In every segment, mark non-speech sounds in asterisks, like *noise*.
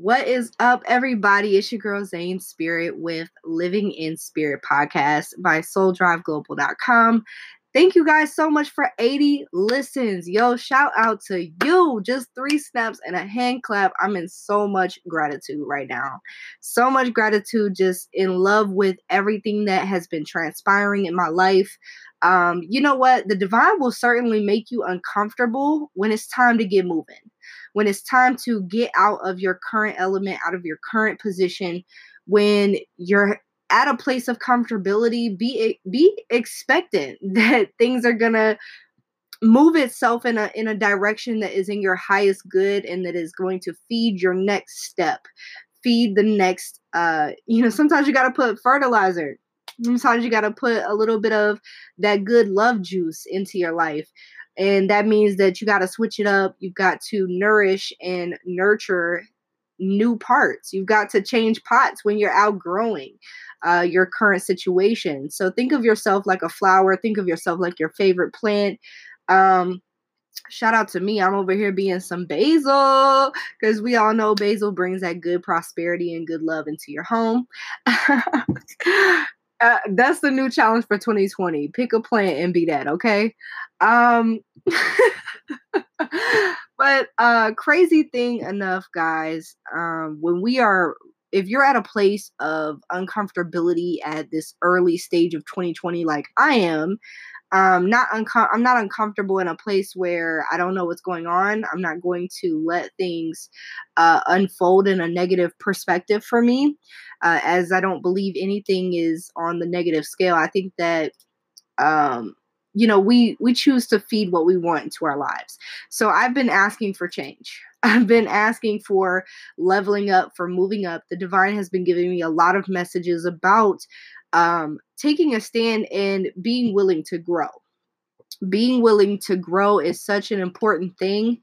What is up, everybody? It's your girl Zane Spirit with Living in Spirit podcast by SoulDriveGlobal.com. Thank you guys so much for 80 listens. Yo, shout out to you. Just three snaps and a hand clap. I'm in so much gratitude right now. So much gratitude, just in love with everything that has been transpiring in my life. Um, you know what? The divine will certainly make you uncomfortable when it's time to get moving when it's time to get out of your current element, out of your current position, when you're at a place of comfortability, be be expectant *laughs* that things are gonna move itself in a in a direction that is in your highest good and that is going to feed your next step feed the next uh *laughs* you know sometimes you got to put fertilizer sometimes you got to put a little bit of that good love juice into your life and that means that you got to switch it up. You've got to nourish and nurture new parts. You've got to change pots when you're outgrowing uh, your current situation. So think of yourself like a flower. Think of yourself like your favorite plant. Um, shout out to me. I'm over here being some basil because we all know basil brings that good prosperity and good love into your home. *laughs* Uh, that's the new challenge for 2020. Pick a plant and be that, okay? Um *laughs* but uh crazy thing enough, guys, um when we are if you're at a place of uncomfortability at this early stage of 2020 like I am, um not uncom- I'm not uncomfortable in a place where I don't know what's going on. I'm not going to let things uh, unfold in a negative perspective for me, uh, as I don't believe anything is on the negative scale. I think that um you know we we choose to feed what we want into our lives so i've been asking for change *laughs* i've been asking for leveling up for moving up the divine has been giving me a lot of messages about um, taking a stand and being willing to grow. Being willing to grow is such an important thing.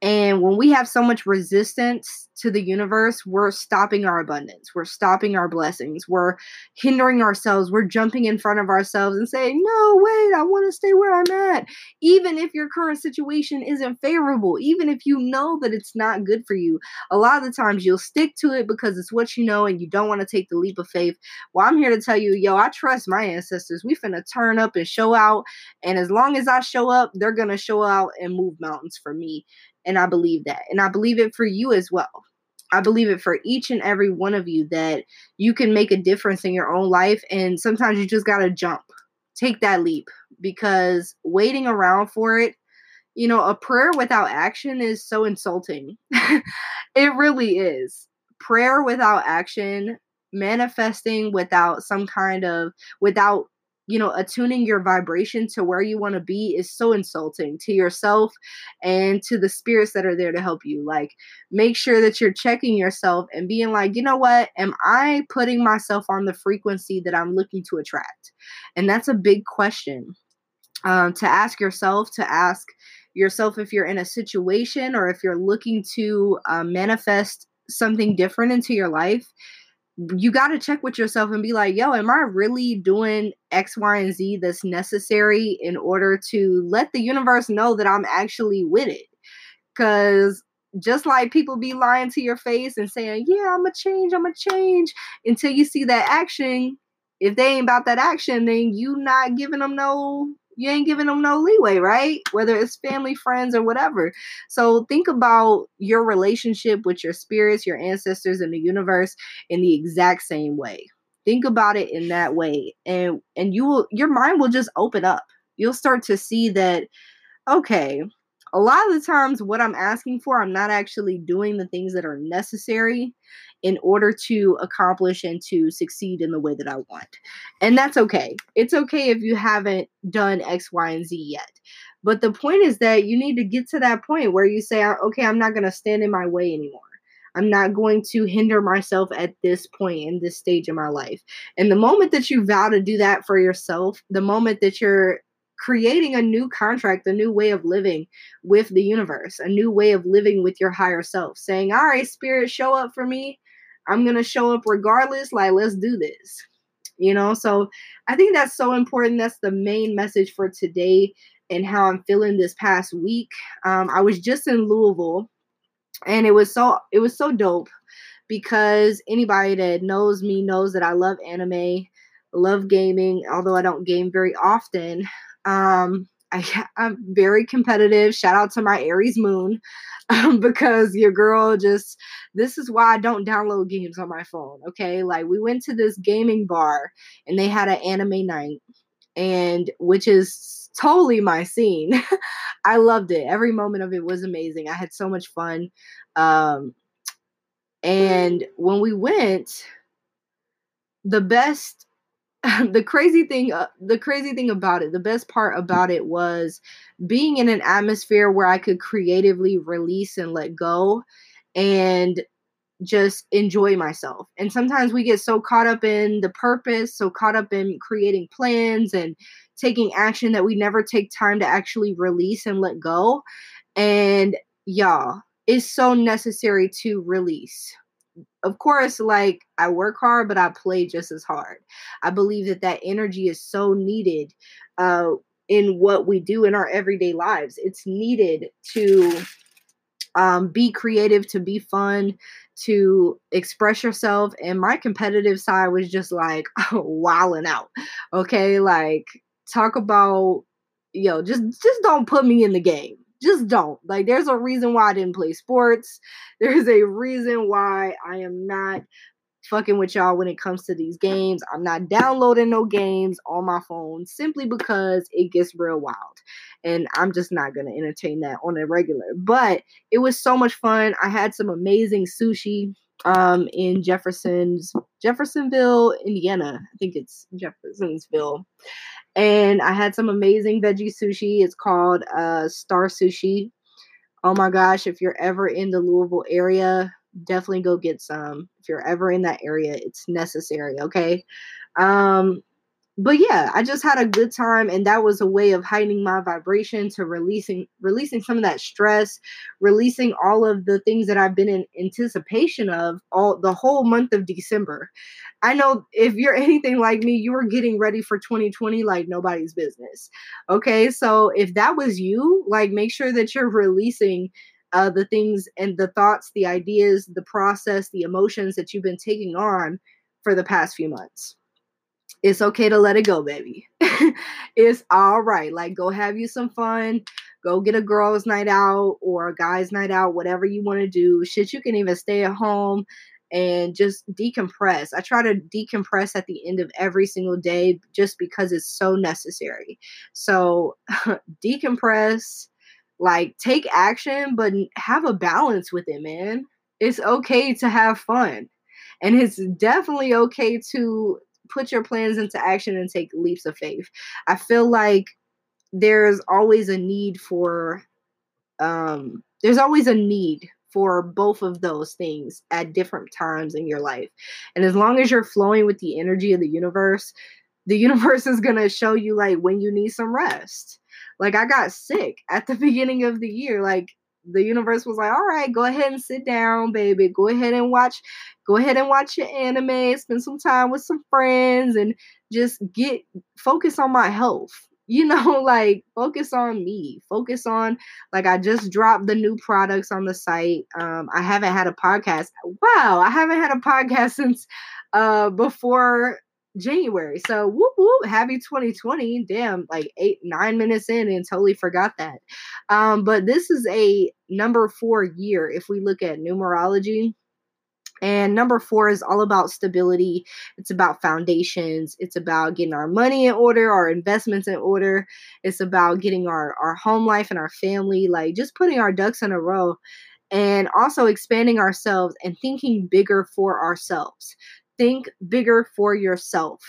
And when we have so much resistance to the universe, we're stopping our abundance. We're stopping our blessings. We're hindering ourselves. We're jumping in front of ourselves and saying, No, wait, I want to stay where I'm at. Even if your current situation isn't favorable, even if you know that it's not good for you, a lot of the times you'll stick to it because it's what you know and you don't want to take the leap of faith. Well, I'm here to tell you, yo, I trust my ancestors. We finna turn up and show out. And as long as I show up, they're going to show out and move mountains for me. And I believe that. And I believe it for you as well. I believe it for each and every one of you that you can make a difference in your own life. And sometimes you just got to jump, take that leap because waiting around for it, you know, a prayer without action is so insulting. *laughs* it really is. Prayer without action, manifesting without some kind of, without you know, attuning your vibration to where you want to be is so insulting to yourself and to the spirits that are there to help you. Like, make sure that you're checking yourself and being like, you know what? Am I putting myself on the frequency that I'm looking to attract? And that's a big question um, to ask yourself, to ask yourself if you're in a situation or if you're looking to uh, manifest something different into your life you got to check with yourself and be like, yo, am I really doing X, Y, and Z that's necessary in order to let the universe know that I'm actually with it? Because just like people be lying to your face and saying, yeah, I'm to change, I'm to change until you see that action. If they ain't about that action, then you not giving them no you ain't giving them no leeway, right? Whether it's family, friends, or whatever. So think about your relationship with your spirits, your ancestors, and the universe in the exact same way. Think about it in that way, and and you will your mind will just open up. You'll start to see that, okay, a lot of the times what I'm asking for, I'm not actually doing the things that are necessary in order to accomplish and to succeed in the way that I want. And that's okay. It's okay if you haven't done X, Y, and Z yet. But the point is that you need to get to that point where you say, okay, I'm not going to stand in my way anymore. I'm not going to hinder myself at this point in this stage of my life. And the moment that you vow to do that for yourself, the moment that you're creating a new contract, a new way of living with the universe, a new way of living with your higher self, saying, All right, spirit, show up for me. I'm going to show up regardless. Like, let's do this. You know, so I think that's so important. That's the main message for today and how I'm feeling this past week. Um, I was just in Louisville and it was so it was so dope because anybody that knows me knows that I love anime, love gaming, although I don't game very often. Um, I, am very competitive. Shout out to my Aries moon *laughs* um, because your girl just, this is why I don't download games on my phone. Okay. Like we went to this gaming bar and they had an anime night, and which is totally my scene. *laughs* I loved it. Every moment of it was amazing. I had so much fun. Um, and when we went, the best *laughs* the crazy thing uh, the crazy thing about it the best part about it was being in an atmosphere where i could creatively release and let go and just enjoy myself. And sometimes we get so caught up in the purpose so caught up in creating plans and taking action that we never take time to actually release and let go. And y'all it's so necessary to release of course, like I work hard, but I play just as hard. I believe that that energy is so needed uh, in what we do in our everyday lives. It's needed to um, be creative, to be fun, to express yourself. And my competitive side was just like *laughs* wilding out. Okay, like talk about yo, just just don't put me in the game just don't. Like, there's a reason why I didn't play sports. *laughs* There's a reason why I am not fucking with y'all when it comes to these games. I'm not downloading no games on my phone simply because it gets real wild. And I'm just not going to entertain that on a regular. But it was so much fun. I had some amazing sushi um in Jefferson's Jeffersonville, Indiana. I think it's Jeffersonville and I had some amazing veggie sushi. It's called uh, Star Sushi. Oh my gosh, if you're ever in the Louisville area, definitely go get some. If you're ever in that area, it's necessary, okay? Um, but yeah, I just had a good time and that was a way of heightening my vibration to releasing releasing some of that stress, releasing all of the things that I've been in anticipation of all the whole month of December. I know if you're *laughs* anything like me, you were getting ready for 2020 like nobody's business. Okay? So if that was you, like make sure that you're releasing uh, the things and the thoughts, the ideas, the process, the emotions that you've been taking on for the past few months it's okay to let it go, baby. *laughs* it's all right. Like, go have you some fun. Go get a girls' night out or a guys' night out, whatever you want to do. Shit, you can even stay at home and just decompress. I try to decompress at the end of every single day just because it's so necessary. So, *laughs* decompress, like, take action, but have a balance with it, man. It's okay to have fun. And it's definitely okay to put your plans into action and take leaps of faith. I feel like there's always a need for um there's always a need for both of those things at different times in your life. And as long as you're flowing with the energy of the universe, the universe is going to show you like when you need some rest. Like I got sick at the *laughs* beginning of the year like the universe was like, all right, go ahead and sit down, baby. Go ahead and watch, go ahead and watch your anime, spend some time with some friends, and just get focus on my health. *laughs* You know, like focus on me. Focus on like I just dropped the new products on the site. Um, I haven't had a podcast. Wow, I haven't had a *laughs* podcast since uh before January. So whoop whoop, happy 2020. Damn, like eight, nine minutes in and totally forgot that. Um, but this is a number four year if we look at numerology. And number four is all about stability. It's about foundations. It's about getting our money in order, our investments in order. It's about getting our, our home life and our family, like just putting our ducks in a row and also expanding ourselves and thinking bigger for ourselves think bigger for yourself.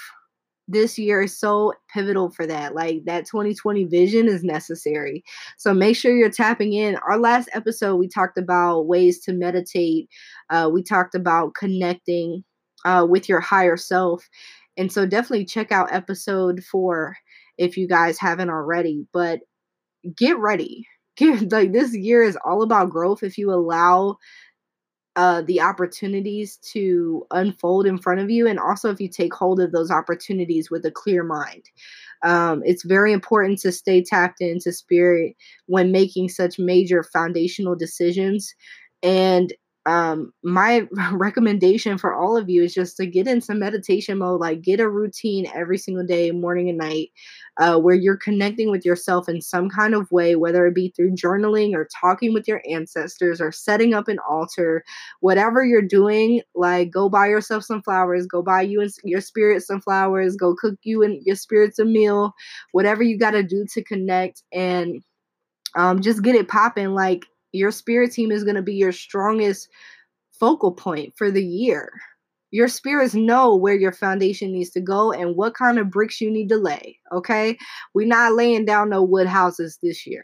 This year is so pivotal for that. Like that 2020 vision is necessary. So make sure you're tapping in. Our last episode, we talked about ways to meditate. Uh, we talked about connecting uh, with your higher self. And so definitely check out episode four if you guys haven't already. But get ready. Get, like this year is all about growth if you allow uh, the opportunities to unfold in front of you, and also if you take hold of those opportunities with a clear mind. Um, it's very important to stay tapped into spirit when making such major foundational decisions And um my *laughs* recommendation for all of you is just to get in some meditation mode like get a routine every single day morning and night uh, where you're connecting with yourself in some kind of way whether it be through journaling or talking with your ancestors or setting up an altar. Whatever you're doing like go buy yourself some flowers go buy you and your spirit some flowers go cook you and your spirits a meal whatever you got to do to connect and um, just get it popping like your spirit team is going to be your strongest focal point for the year. Your spirits know where your foundation needs to go and what kind of bricks you need to lay. Okay. We're not laying down no wood houses this year.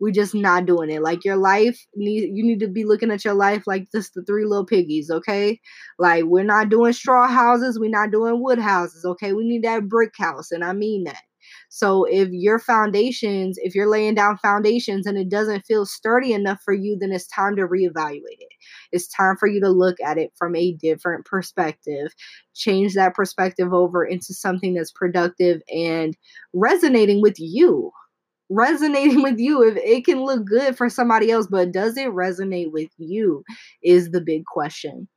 We're just not doing it. Like your life need you need to be looking at your life like just the three little piggies, okay? Like we're not doing straw houses, we're not doing wood houses, okay? We need that brick house, and I mean that. So if your foundations, if you're laying down foundations and it doesn't feel sturdy enough for you, then it's time to reevaluate it. It's time for you to look at it from a different perspective, change that perspective over into something that's productive and resonating with you. Resonating *laughs* with you. If it can look good for somebody else, but does it resonate with you? Is the big question.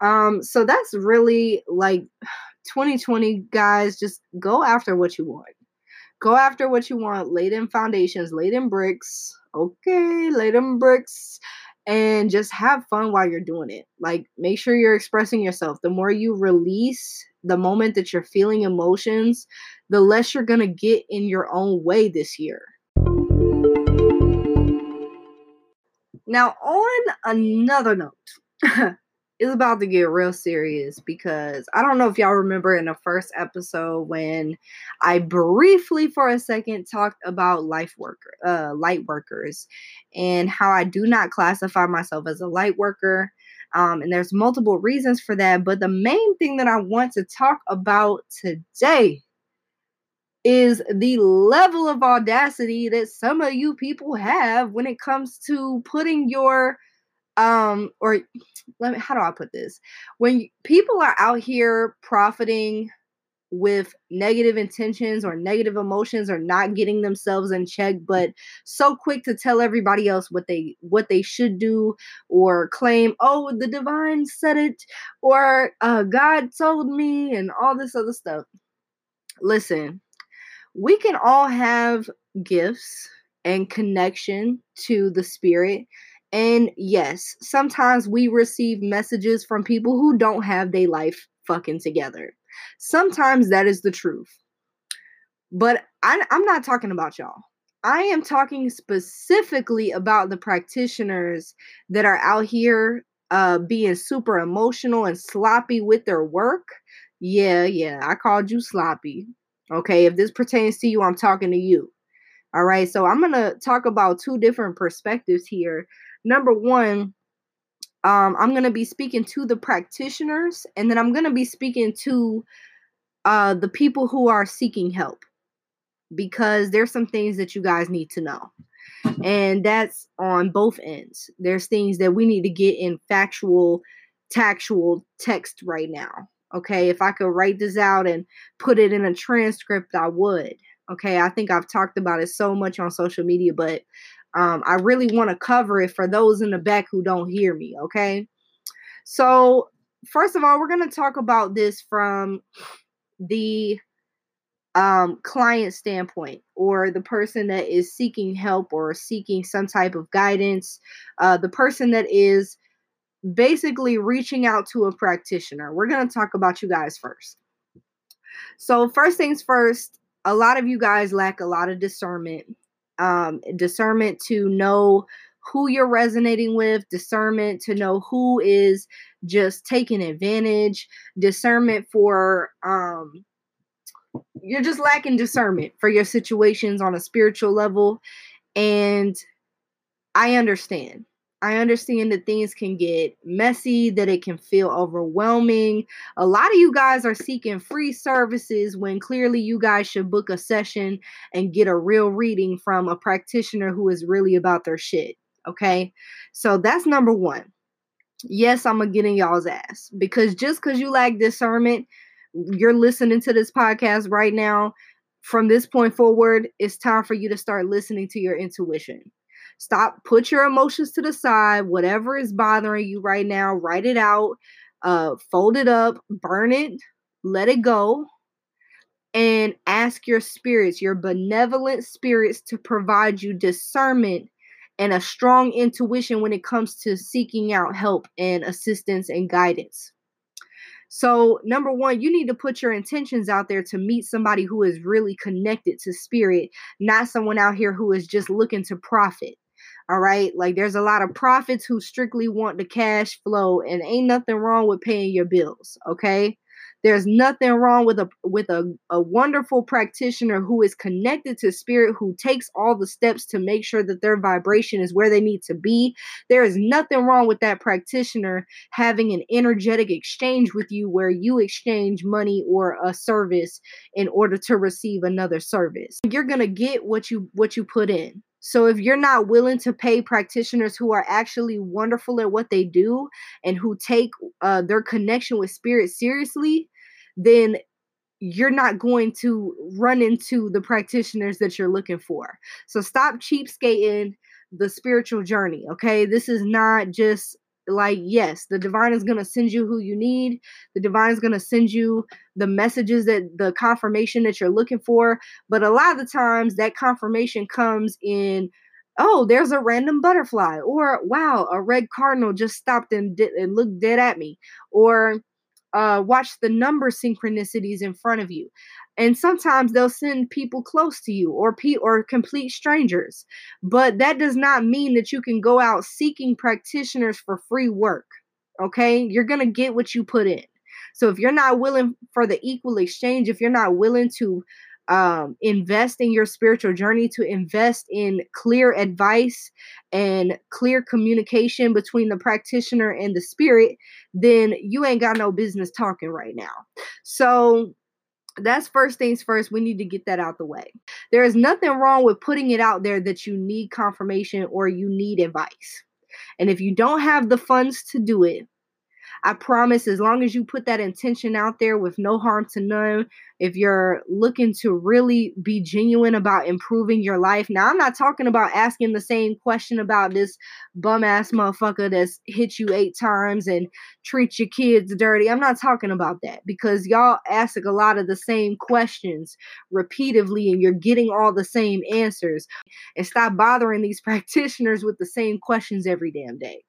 Um, so that's really like *sighs* 2020, guys. Just go after what you want go after what you want. Lay them foundations, lay them bricks. Okay, lay them bricks and just have fun while you're doing it. Like, make sure you're expressing yourself. The more you release the moment that you're feeling emotions, the less you're going to get in your own way this year. Now, on another note, *laughs* it's about to get real serious because I don't know if y'all remember in the first episode when I briefly for a second talked about life worker uh light workers and how I do not classify myself as a light worker. Um, and there's multiple reasons for that, but the main thing that I want to talk about today is the level of audacity that some of you people have when it comes to putting your um or let me how do i put this? When people are out here profiting with negative intentions or negative emotions or not getting themselves in check but so quick to tell everybody else what they what they should do or claim oh the divine said it or uh, god told me and all this other stuff. Listen we can all have gifts and connection to the spirit and yes, sometimes we receive messages from people who don't have their life fucking together. Sometimes that is the truth. But I, am not talking about y'all. I am talking specifically about the practitioners that are out here uh, being super emotional and sloppy with their work. Yeah, yeah, I called you sloppy. Okay, if this pertains to you, I'm talking to you. All right, so I'm going to talk about two different perspectives here number one, um, I'm going to be speaking to the practitioners, and then I'm going to be speaking to uh, the people who are seeking help because there's some things that you guys need to know. And that's on both ends. There's things that we need to get in factual, tactual text right now. Okay, if I could write this out and put it in a transcript, I would. Okay, I think I've talked about it so much on social media, but um, I really want to cover it for those in the back who don't hear me, okay? So, first of all, we're going to talk about this from the um, client standpoint or the person that is seeking help or seeking some type of guidance, uh, the person that is basically reaching out to a practitioner. We're going to talk about you guys first. So, first things first, a lot of you guys lack a lot of discernment um, discernment to know who you're resonating with, discernment to know who is just taking advantage, discernment for um you're just lacking discernment for your situations on a spiritual level and I understand. I understand that things can get messy, that it can feel overwhelming. A lot of you guys are seeking free services when clearly you guys should book a session and get a real reading from a practitioner who is really about their shit. Okay. So that's number one. Yes, I'm going to get in y'all's ass because just because you lack discernment, you're listening to this podcast right now. From this point forward, it's time for you to start listening to your intuition Stop, put your emotions to the side. Whatever is bothering you right now, write it out, uh, fold it up, burn it, let it go, and ask your spirits, your benevolent spirits, to provide you discernment and a strong intuition when it comes to seeking out help and assistance and guidance. So, number one, you need to put your intentions out there to meet somebody who is really connected to spirit, not someone out here who is just looking to profit. All right. Like there's a lot of prophets who strictly want the cash flow, and ain't nothing wrong with paying your bills. Okay. There's nothing wrong with a with a, a wonderful practitioner who is connected to spirit, who takes all the steps to make sure that their vibration is where they need to be. There is nothing wrong with that practitioner having an energetic exchange with you where you exchange money or a service in order to receive another service. You're gonna get what you what you put in. So if you're not willing to pay practitioners who are actually wonderful at what they do and who take uh, their connection with spirit seriously, then you're not going to run into the practitioners that you're looking for. So stop cheapskating the spiritual journey. Okay. This is not just like, yes, the divine is going to send you who you need. The divine is going to send you the messages that the confirmation that you're looking for. But a lot of the times that confirmation comes in oh, there's a random butterfly, or wow, a red cardinal just stopped and, did, and looked dead at me, or uh, watch the number synchronicities in front of you. And sometimes they'll send people close to you or pe- or complete strangers. But that does not mean that you can go out seeking practitioners for free work. Okay? You're going to get what you put in. So if you're not willing for the equal exchange, if you're not willing to um, invest in your spiritual journey, to invest in clear advice and clear communication between the practitioner and the spirit, then you ain't got no business talking right now. So, that's first things first. We need to get that out the way. There is nothing wrong with putting it out there that you need confirmation or you need advice. And if you don't have the funds to do it, I promise, as long as you put that intention out there with no harm to none, if you're looking to really be genuine about improving your life. Now, I'm not talking about asking the same question about this bum ass motherfucker that's hit you eight times and treat your kids dirty. I'm not talking about that because y'all ask a lot of the same questions repeatedly and you're getting all the same answers. And stop bothering these *laughs* practitioners with the same questions every damn day.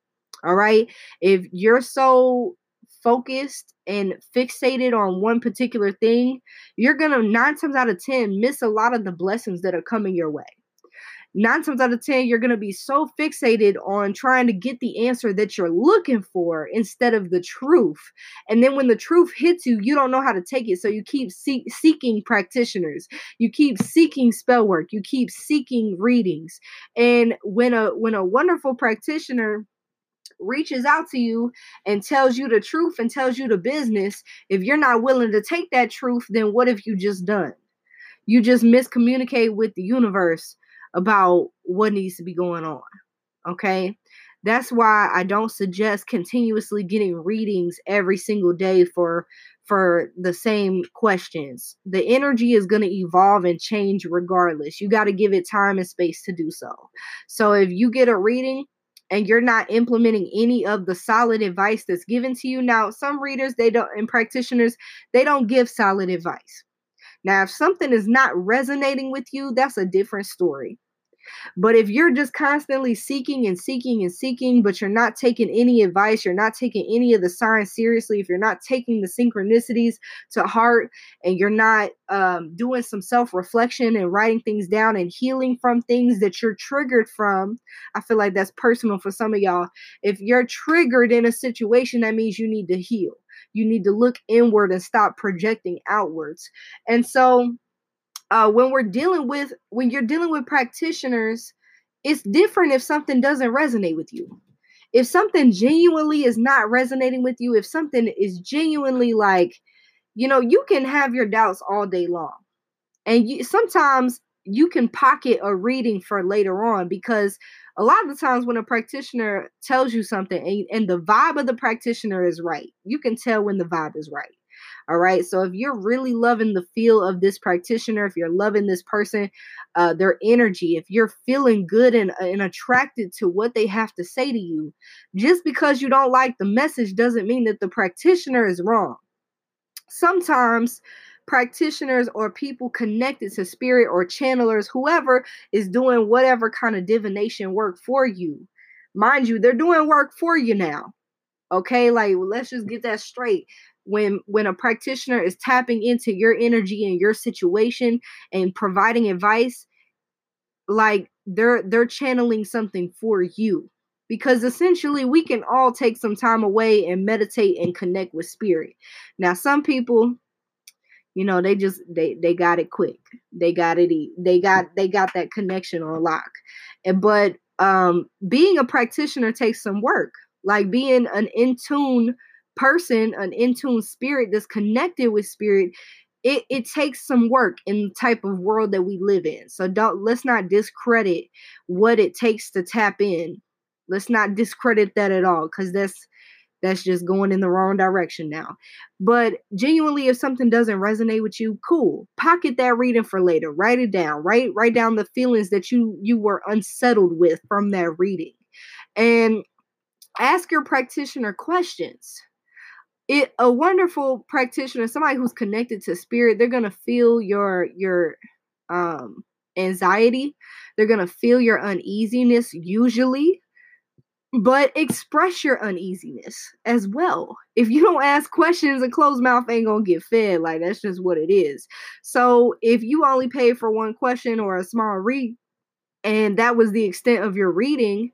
All right. If you're so focused and fixated on one particular thing, you're going to nine times out of 10 miss a lot of the blessings that are coming your way. Nine times out of 10, you're going to be so fixated on trying to get the answer that you're looking for instead of the truth. And then when the truth hits you, you don't know how to take it. So you keep see- seeking practitioners. You keep seeking spell work. You keep seeking readings. And when a when a wonderful practitioner reaches out to you and tells you the truth and tells you the business, if you're not willing to take that truth, then what have you just done? You just miscommunicate with the universe about what needs to be going on. Okay? That's why I don't suggest continuously getting readings every single day for for the same questions. The energy is going to evolve and change regardless. You got to give it time and space to do so. So if you get a reading and you're not implementing any of the solid advice that's given to you. Now, some readers, they don't, and practitioners, they don't give solid advice. Now, if something is not resonating with you, that's a different story. But if you're just constantly seeking and seeking and seeking, but you're not taking any advice, you're not taking any of the signs seriously, if you're not taking the synchronicities to heart and you're not um, doing some self reflection and writing things down and healing from things that you're triggered from, I feel like that's personal for some of y'all. If you're triggered in a situation, that means you need to heal. You need to look inward and stop projecting outwards. And so, uh, when we're dealing with when you're dealing with practitioners it's different if something doesn't resonate with you. If something genuinely is not resonating with you if something is genuinely like you know you can have your doubts all day long. And you, sometimes you can pocket a reading for later on because a lot of the times when a practitioner tells you something and, and the vibe of the practitioner is right you can tell when the vibe is right All right. So if you're really loving the feel of this practitioner, if you're loving this person, uh, their energy, if you're feeling good and, and attracted to what they have to say to you, just because you don't like the message doesn't mean that the practitioner is wrong. Sometimes practitioners or people connected to spirit or channelers, whoever is doing whatever kind of divination work for you. Mind you, they're doing work for you now. Okay, like let's just get that straight. When when a practitioner is tapping into your energy and your situation and providing advice, like they're they're channeling something for you. Because essentially we can all take some time away and meditate and connect with spirit. Now some people you know they just they they got it quick. They got it they got they got that connection on lock. And but um being a practitioner takes some work. Like being an in tune person an in tune spirit that's connected with spirit it, it takes some work in the type of world that we live in so don't let's not discredit what it takes to tap in let's not discredit that at all because that's that's just going in the wrong direction now. But genuinely, if something doesn't resonate with you, cool. Pocket that reading for later. Write it down. Write write down the feelings that you you were unsettled with from that reading, and ask your practitioner questions. It a wonderful practitioner, somebody who's connected to spirit, they're gonna feel your your um anxiety. They're gonna feel your uneasiness usually but express your uneasiness as well. If you don't ask questions, a closed mouth ain't gonna get fed. Like that's just what it is. So if you only pay for one question or a small read, and that was the extent of your reading,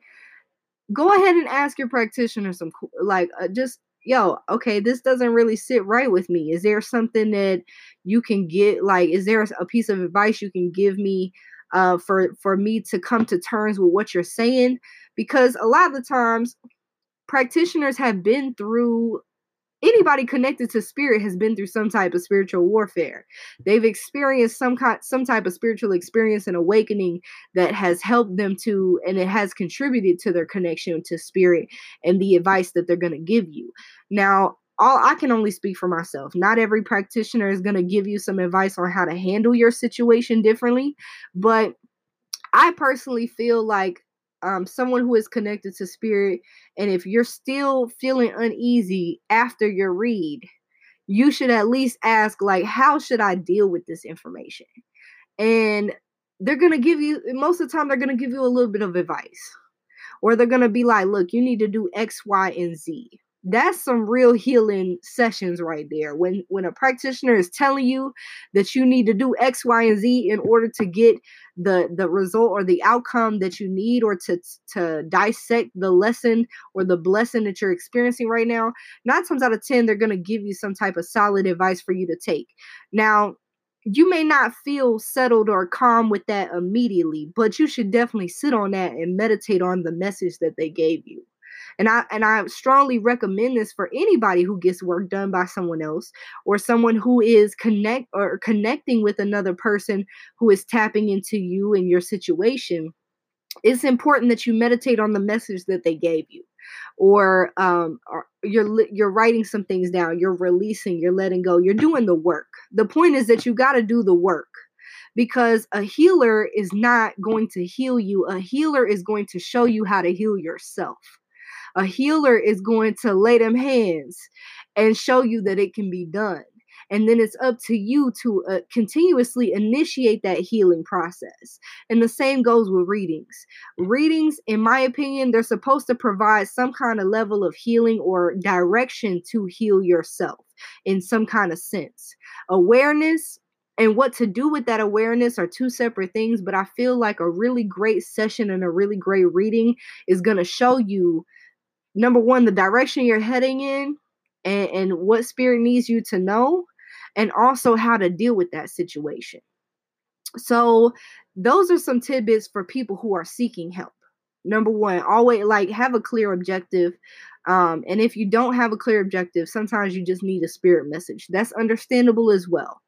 go ahead and ask your practitioner some like uh, just yo okay this doesn't really sit right with me. Is there something that you can get like is there a piece of advice you can give me uh, for for me to come to terms with what you're saying? Because a lot of the times practitioners have been through anybody connected to spirit has been through some type of spiritual warfare they've experienced some kind some type of spiritual experience and awakening that has helped them to and it has contributed to their connection to spirit and the advice that they're going to give you now all I can only speak for myself. Not every practitioner is going to give you some advice on how to handle your situation differently, but I personally feel like um, someone who is connected to spirit, and if you're still feeling uneasy after your read, you should at least ask, like, how should I deal with this information? And they're going to give you, most of the time, they're going to give you a little bit of advice. Or they're going to be like, look, you need to do X, Y, and Z that's some real healing sessions right there. When when a practitioner is telling you that you need to do x y and z in order to get the the result or the outcome that you need or to to dissect the lesson or the blessing that you're experiencing right now nine times out of ten they're going to give you some type of solid advice for you to take. Now you may not feel settled or calm with that immediately but you should definitely sit on that and meditate on the message that they gave you and I and I strongly recommend this for anybody who gets work done by someone else or someone who is connect or connecting with another person who is tapping into you and your situation. It's important that you meditate on the message that they gave you or um or you're you're writing some things down you're releasing you're letting go you're doing the work. The point is that you got to do the work because a healer is not going to heal you. A healer is going to show you how to heal yourself a healer is going to lay them hands and show you that it can be done. And then it's up to you to uh, continuously initiate that healing process. And the same goes with readings. Readings, in my opinion, they're supposed to provide some kind of level of healing or direction to heal yourself in some kind of sense. Awareness and what to do with that awareness are two separate things, but I feel like a really great session and a really great reading is going to show you number one, the direction you're heading in and, and what spirit needs you to know, and also how to deal with that situation. So, those are some tidbits for people who are seeking help. Number one, always like have a clear objective. Um, and if you don't have a clear objective, sometimes you just need a spirit message. That's understandable as well.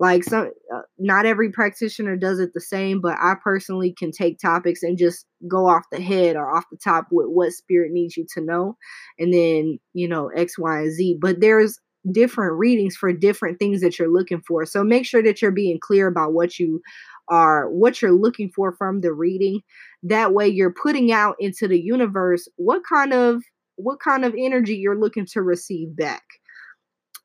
Like some, uh, not every practitioner does it the same, but I personally can take topics and just go off the head or off the top with what spirit needs you to know, and then you know X, Y, and Z. But there's different readings for different things that you're looking for. So make sure that you're being clear about what you are what you're looking for from the reading. That way you're putting out into the universe what kind of what kind of energy you're looking to receive back.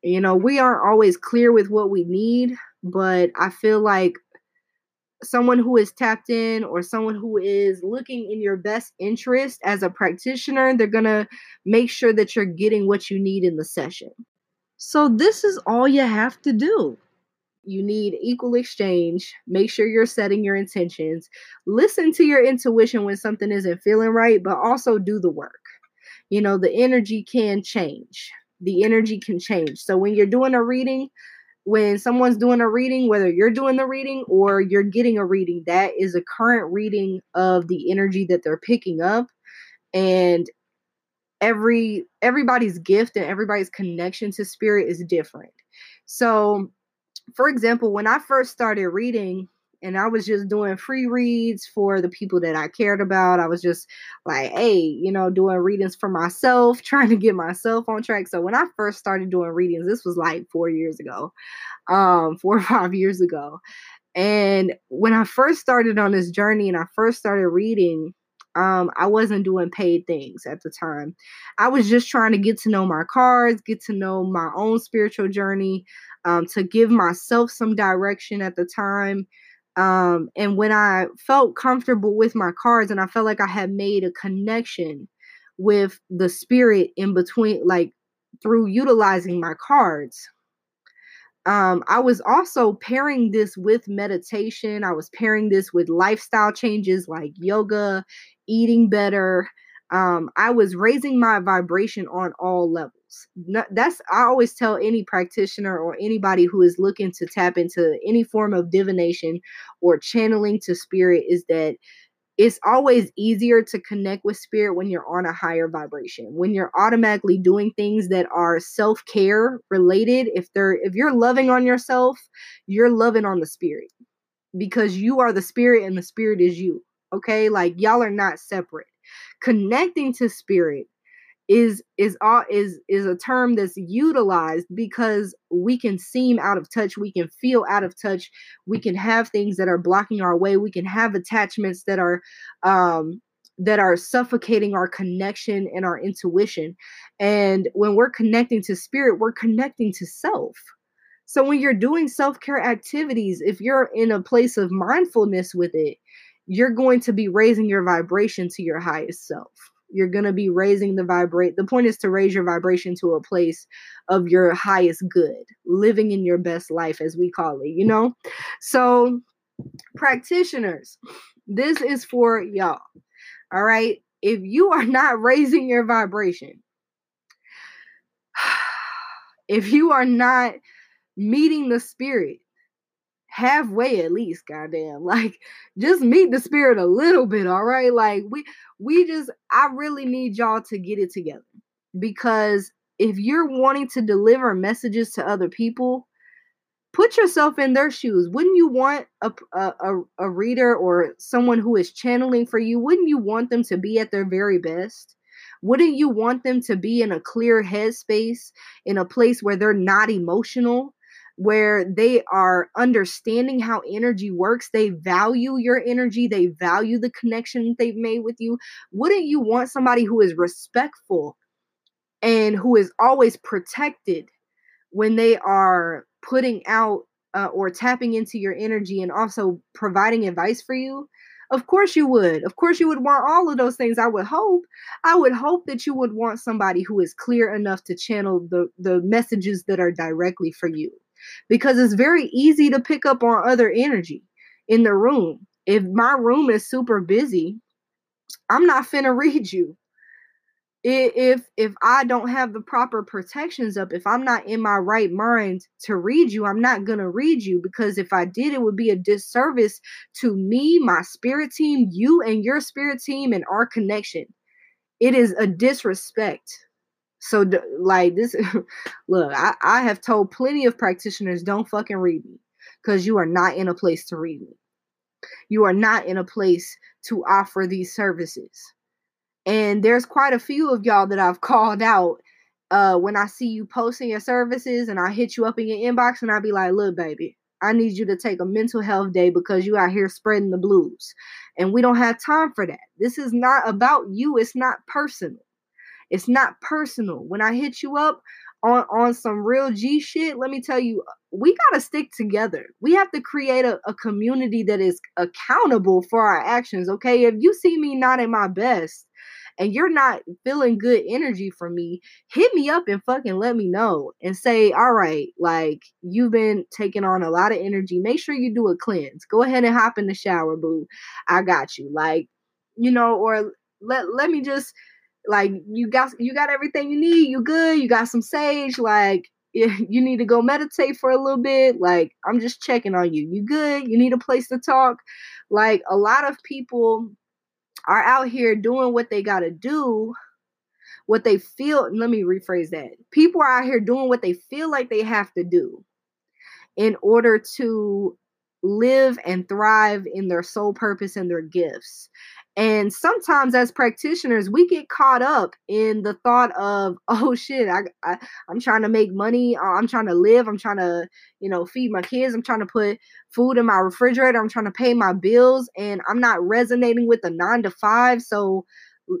You know, we aren't always clear with what we need, but I feel like someone who is tapped in or someone who is looking in your best interest as a practitioner, they're going to make sure that you're getting what you need in the session. So, this is all you have to do. You need equal exchange. Make sure you're setting your intentions. Listen to your intuition when something isn't feeling right, but also do the work. You know, the energy can change. The energy can change. So, when you're doing a reading, when someone's doing a reading, whether you're doing the reading or you're getting a reading, that is a current reading of the energy that they're picking up. And every everybody's gift and everybody's connection to spirit is different. So, for example, when I first started reading, and I was just doing free reads for the people that I cared about. I was just like, hey, you know, doing readings for myself, *laughs* trying to get myself on track. So when I first started doing readings, this was like four years ago, um, four or *laughs* five years ago. And when I first started on this journey and I first started reading, um, I wasn't doing paid things at the time. I was just trying to get to know my cards, get to know my own spiritual journey, um, to give myself some direction at the time um, and when I felt comfortable with my cards and I felt like I had made a connection with the spirit in between, like through utilizing my cards, um, I was also pairing this with meditation. I was pairing this with lifestyle changes like yoga, eating better. Um, I was raising my vibration on all levels that's I always tell any practitioner or anybody who is looking to tap into any form of divination or channeling to spirit is that it's always easier to connect with spirit when you're on a higher vibration when you're automatically doing things that are self-care related. If they're if you're loving on yourself you're loving on the spirit because you are the spirit and the spirit is you okay? Like y'all are not separate. Connecting to spirit is is all is is a term that's utilized because we can seem out of touch we can feel out of touch we can have things that are blocking our way we can have attachments that are um that are suffocating our connection and our intuition. And when we're connecting to spirit we're connecting to self. So when you're doing self-care activities if you're in a place of mindfulness with it you're going to be raising your vibration to your highest self you're going to be raising the vibrate the point is to raise your vibration to a place of your highest good living in your best life as we call it you know? So practitioners this is for y'all all right? If you are *laughs* not raising your vibration *sighs* if you are not meeting the spirit halfway at least goddamn like just meet the spirit a little bit all right? Like we we just i really need y'all to get it together because if you're wanting to deliver messages to other people put yourself in their shoes. Wouldn't you want a, a, a reader or someone who is channeling for you? Wouldn't you want them to be at their very best? Wouldn't you want them to be in a clear headspace in a place where they're not emotional where they are understanding how energy works. They value your energy, they value the connection they've made with you. Wouldn't you want somebody who is respectful and who is always protected when they are putting out uh, or tapping into your energy and also providing advice for you? Of course you would. Of course you would want all of those things. I would hope. I would hope that you would want somebody who is clear enough to channel the the messages that are directly for you because it's very easy to pick up on other energy in the room. If my room is super busy, I'm not finna *laughs* read you. If if I don't have the proper protections up, if I'm not in my right mind to read you, I'm not gonna read you because if I did, it would be a disservice to me, my spirit team, you and your spirit team, and our connection. It is a disrespect so, like this, *laughs* look, I, I have told plenty of practitioners don't fucking read me because you are not in a place to read me. You are not in a place to offer these services. And there's quite a few of y'all that I've *laughs* called out uh when I see you posting your services and I hit you up in your inbox and I be like, look, baby, I need you to take a mental health day because you out here spreading the blues. And we don't have time for that. This is not about you. It's not personal. It's not personal. When I hit you up on on some real G shit, let me tell you, uh, we got to stick together. We have to create a, a community that is accountable for our actions, okay? If you see me not at my best, and you're not feeling good energy from me, hit me up and fucking let me know and say, all right, like you've been taking on a lot of energy. Make sure you do a cleanse. Go ahead and hop in the shower, boo. I got you. Like, you know, or let let me just like you got you got everything you need. You good. You got some sage. Like *laughs* you need to go meditate for a little bit. Like I'm just checking on you. You good? You need a place to talk. Like a lot of people are out here doing what they got to do, what they feel. Let me rephrase that. People are out here doing what they feel like they have to do in order to live and thrive in their soul purpose and their gifts. And sometimes as practitioners, we get caught up in the thought of, *laughs* oh shit, I, I am trying to make money, uh, I'm trying to live, I'm trying to, you know, feed my kids, I'm trying to put food in my refrigerator, I'm trying to pay my bills, and I'm not resonating with the nine to five. So,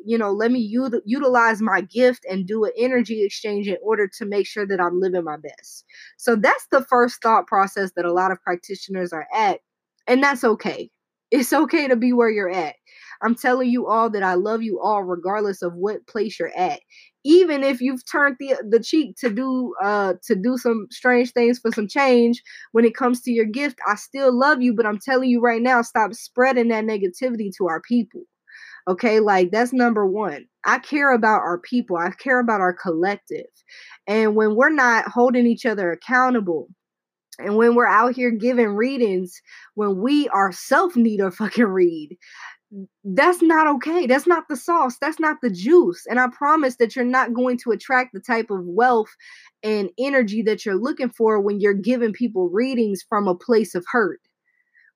you know, let me u- utilize my gift and do an energy exchange in order to make sure that I'm living my best. So that's the first thought process that a lot of practitioners are at, and that's okay. It's okay to be where you're at I'm telling you all that I love you all, regardless of what place you're at. Even if you've turned the the cheek to do uh to do some strange things for some change when it comes to your gift, I still love you. But I'm telling you right now, stop spreading that negativity to our people. Okay, like that's number one. I care about our people. I care about our collective. And when we're not holding each other accountable, and when we're out here giving readings, when we ourselves need a fucking read, that's not okay. That's not the sauce. That's not the juice. And I promise that you're not going to attract the type of wealth and energy that you're looking for when you're giving people readings from a place of hurt.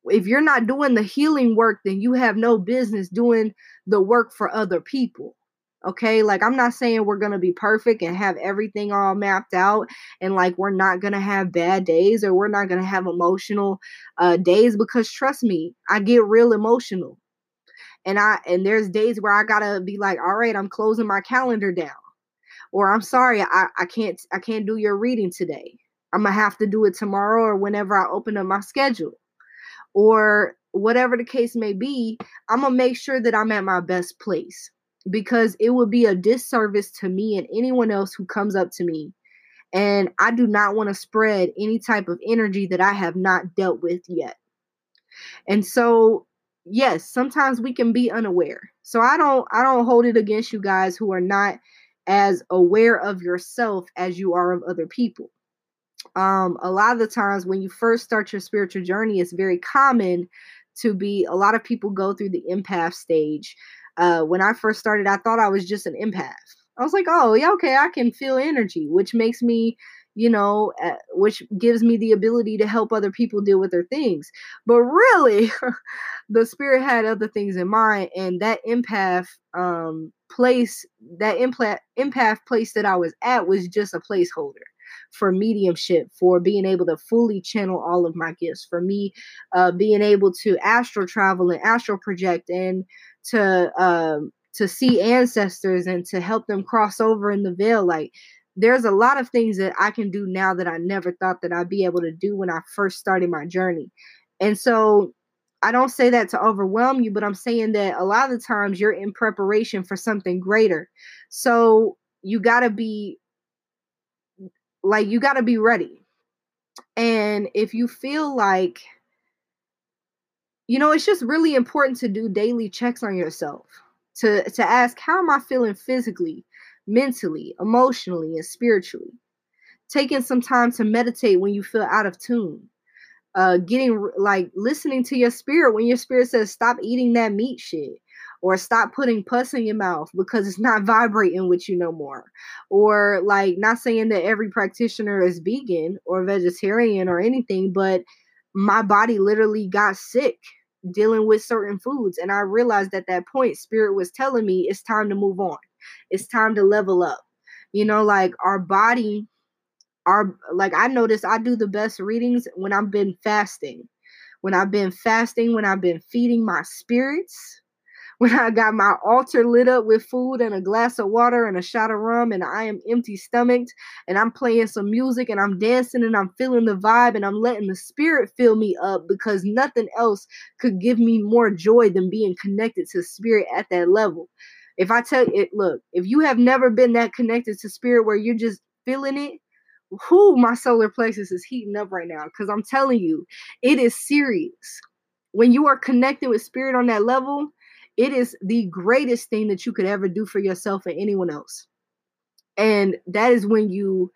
If you're not doing the healing work, then you have no business doing the work for other people. Okay, like I'm not saying we're gonna be perfect and have everything all mapped out, and like we're not gonna have bad days or we're not gonna have emotional uh, days because trust me, I get real emotional and I and there's days where I gotta be like, all right, I'm closing my calendar down. Or I'm sorry, I, I can't I can't do your reading today. I'm gonna have to do it tomorrow or whenever I open up my schedule. Or whatever the case may be, I'm gonna make sure that I'm at my best place because it would be a disservice to me and anyone else who comes up to me. And I do not want to spread any type of energy that I have not dealt with yet. And so yes, sometimes we can be unaware. So I don't I don't hold it against you guys who are not as aware of yourself as you are of other people. Um, a lot of the times when you first start your spiritual journey, it's very common to be a lot of people go through the empath stage. Uh, when I first started, I thought I was just an empath. I was like, oh, yeah, okay, I can feel energy, which makes me you know, uh, which gives me the ability to help other people deal with their things. But really, *laughs* the spirit had other things in mind, and that empath um, place, that empath place that I was at was just a placeholder for mediumship, for being able to fully channel all of my gifts, for me uh, being able to astral travel and astral project and to um, to see ancestors and to help them cross over in the veil. Like there's a lot of things that I can do now that I never thought that I'd be able to do when I first started my journey. And so I don't say that to overwhelm you, but I'm saying that a lot of the times you're in preparation for something greater. So you got to be like, you got to be ready. And if you feel like, you know, it's just really important to do daily checks on yourself to to ask how am I feeling physically? Mentally, emotionally, and spiritually. Taking some time to meditate when you feel out of tune. Uh, getting like listening to your spirit when your spirit says stop eating that meat shit or stop putting pus in your mouth because it's not vibrating with you no more. Or like not saying that every practitioner is vegan or vegetarian or anything, but my body literally got sick dealing with certain foods and I realized at that point spirit was telling me it's time to move on. It's time to level up. You know, like our body, our like I notice I do the best readings when I've been fasting. When I've been fasting, when I've been feeding my spirits, *laughs* when I got my altar lit up with food and a glass of water and a shot of rum, and I am empty stomached, and I'm playing some music and I'm dancing and I'm feeling the vibe and I'm letting the spirit fill me up because nothing else could give me more joy than being connected to spirit at that level. If I tell it, look, if you have never been that connected to spirit where you're just feeling it, who my solar plexus is heating up right now because I'm telling you, it is serious. When you are connected with spirit on that level, it is the greatest thing that you could ever do for yourself and anyone else. And that is when you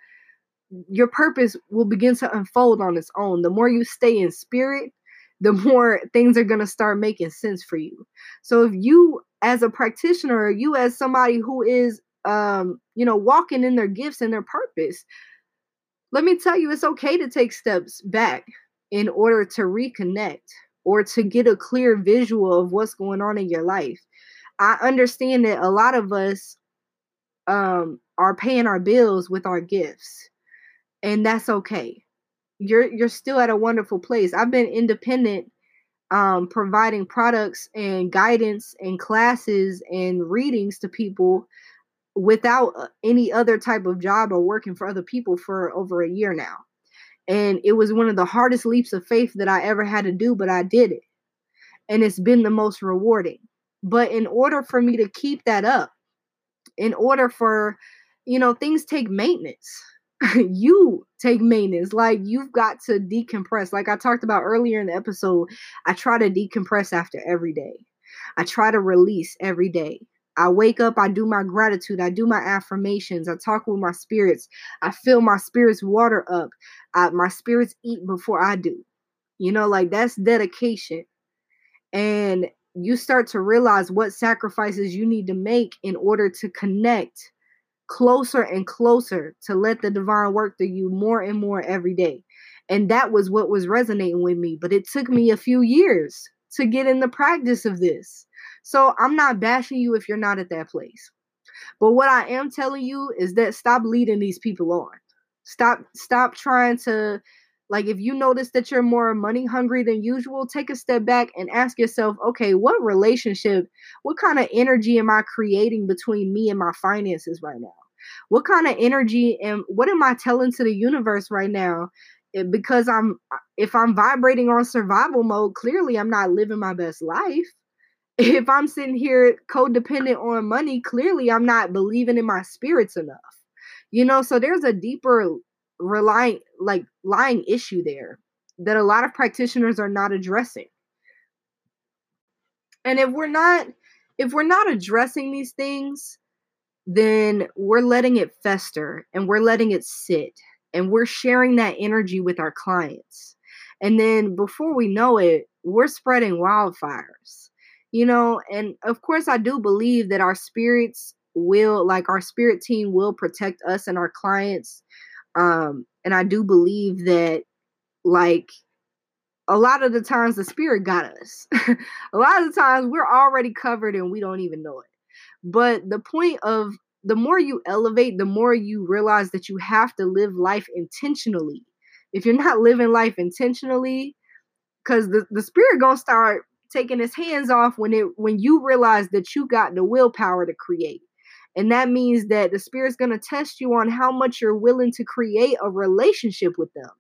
your purpose will begin to unfold on its own. The more you stay in spirit, the more things are going to start making sense for you. So if you as a practitioner, you as somebody who is um, you know, walking in their gifts and their purpose, let me tell you it's okay to take steps back in order to reconnect or to get a clear visual of what's going on in your life. I understand that a lot of us um, are paying our bills with our gifts, and that's okay. You're you're still at a wonderful place. I've been independent, um, providing products and guidance and classes and readings to people without uh, any other type of job or working for other people for over a year now. And it was one of the hardest leaps of faith that I ever had to do, but I did it. And it's been the most rewarding. But in order for me to keep that up, in order for, you know, things take maintenance. *laughs* you take maintenance. Like you've got to decompress. Like I talked about earlier in the episode, I try to decompress after every day. I try to release every day. I wake up, I do my gratitude, I do my affirmations, I talk with my spirits, I fill my spirits water up, I, my spirits eat before I do. You know, like that's dedication. And you start to realize what sacrifices you need to make in order to connect closer and closer to let the divine work through you more and more every day. And that was what was resonating with me. But it took me a few years to get in the practice of this. So I'm not bashing you if you're not at that place. But what I am telling you is that stop leading these people on. Stop stop trying to like if you notice that you're more money hungry than usual, take a step back and ask yourself, okay, what relationship, what kind of energy am I creating between me and my finances right now? What kind of energy and what am I telling to the universe right now? Eh, because I'm if I'm vibrating on survival mode, clearly I'm not living my best life *laughs* if I'm sitting here codependent on money, clearly I'm not believing in my spirits enough. You know, so there's a deeper relying like lying issue there that a lot of practitioners are not addressing. And if we're not if we're not addressing these things, then we're letting it fester and we're letting it sit and we're sharing that energy with our clients. And then before we know it, we're spreading wildfires you know and of course i do believe that our spirits will like our spirit team will protect us and our clients um and i do believe that like a lot of the times the spirit got us. *laughs* A lot of the times we're already covered and we don't even know it. But the point of the more you elevate the more you realize that you have to live life intentionally. If you're not *laughs* living life intentionally because the, the spirit gonna start taking his hands off when it when you realize that you got the willpower to create. And that means that the spirit's going to test you on how much you're willing to create a relationship with them.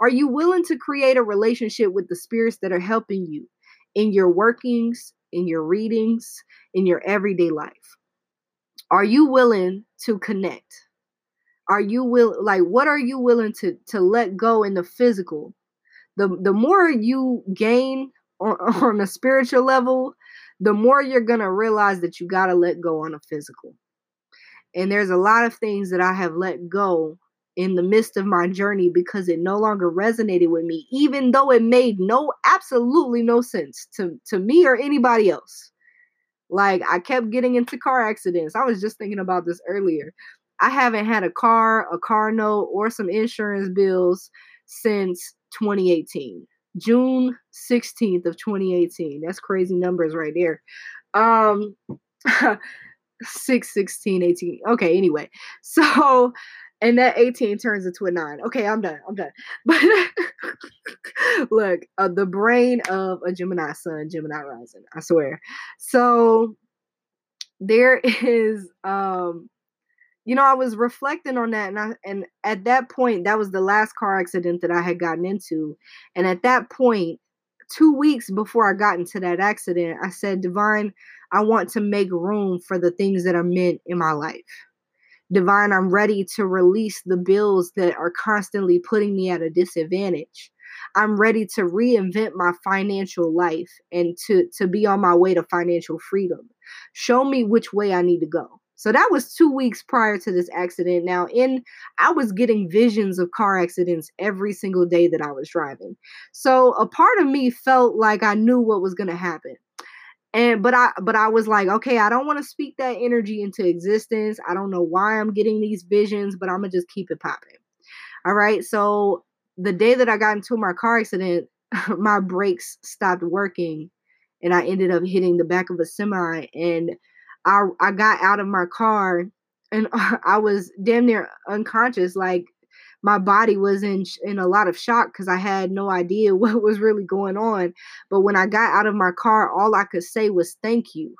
Are you willing to create a relationship with the spirits that are helping you in your workings, in your readings, in your everyday life? Are you willing to connect? Are you will like what are you willing to to let go in the physical? The the more you gain on, *laughs* on a spiritual level, the more you're going to realize that you got to let go on a physical. And there's a lot of things that I have let go in the midst of my journey because it no longer resonated with me, even though it made no, absolutely no sense to, to me or anybody else. Like I kept getting into car accidents. I was just thinking about this earlier. I haven't had a car, a car note, or some insurance bills since 2018. June 16th of 2018. That's crazy numbers right there. Um *laughs* 6, 16, 18. Okay, anyway. *laughs* So, and that 18 turns into a 9. Okay, I'm done. I'm done. *laughs* But *laughs* look, uh, the brain of a Gemini sun, Gemini rising, I swear. So, there is um you know, I was reflecting on that, and I, and at that point, that was the last car accident that I had gotten into, and at that point, two weeks before I got into that accident, I said, Divine, I want to make room for the things that are meant in my life. Divine, I'm ready to release the bills that are constantly putting me at a disadvantage. I'm ready to reinvent my financial life and to, to be on my way to financial freedom. Show me which way I need to go. So that was two weeks prior to this accident. Now, in I was getting visions of car accidents every single day that I was driving. So a part of me felt like I knew what was to happen. And but I but I was like, okay, I don't want to speak that energy into existence. I don't know why I'm getting these visions, but I'm gonna just keep it popping. All right. So the day that I got into my car accident, *laughs* my brakes stopped working and I ended up hitting the back of a semi and I I got out of my car and *laughs* I was damn near unconscious like my body was in in a lot of shock cuz I had no idea *laughs* what was really going on. But when I got out of my car all I could say was thank you.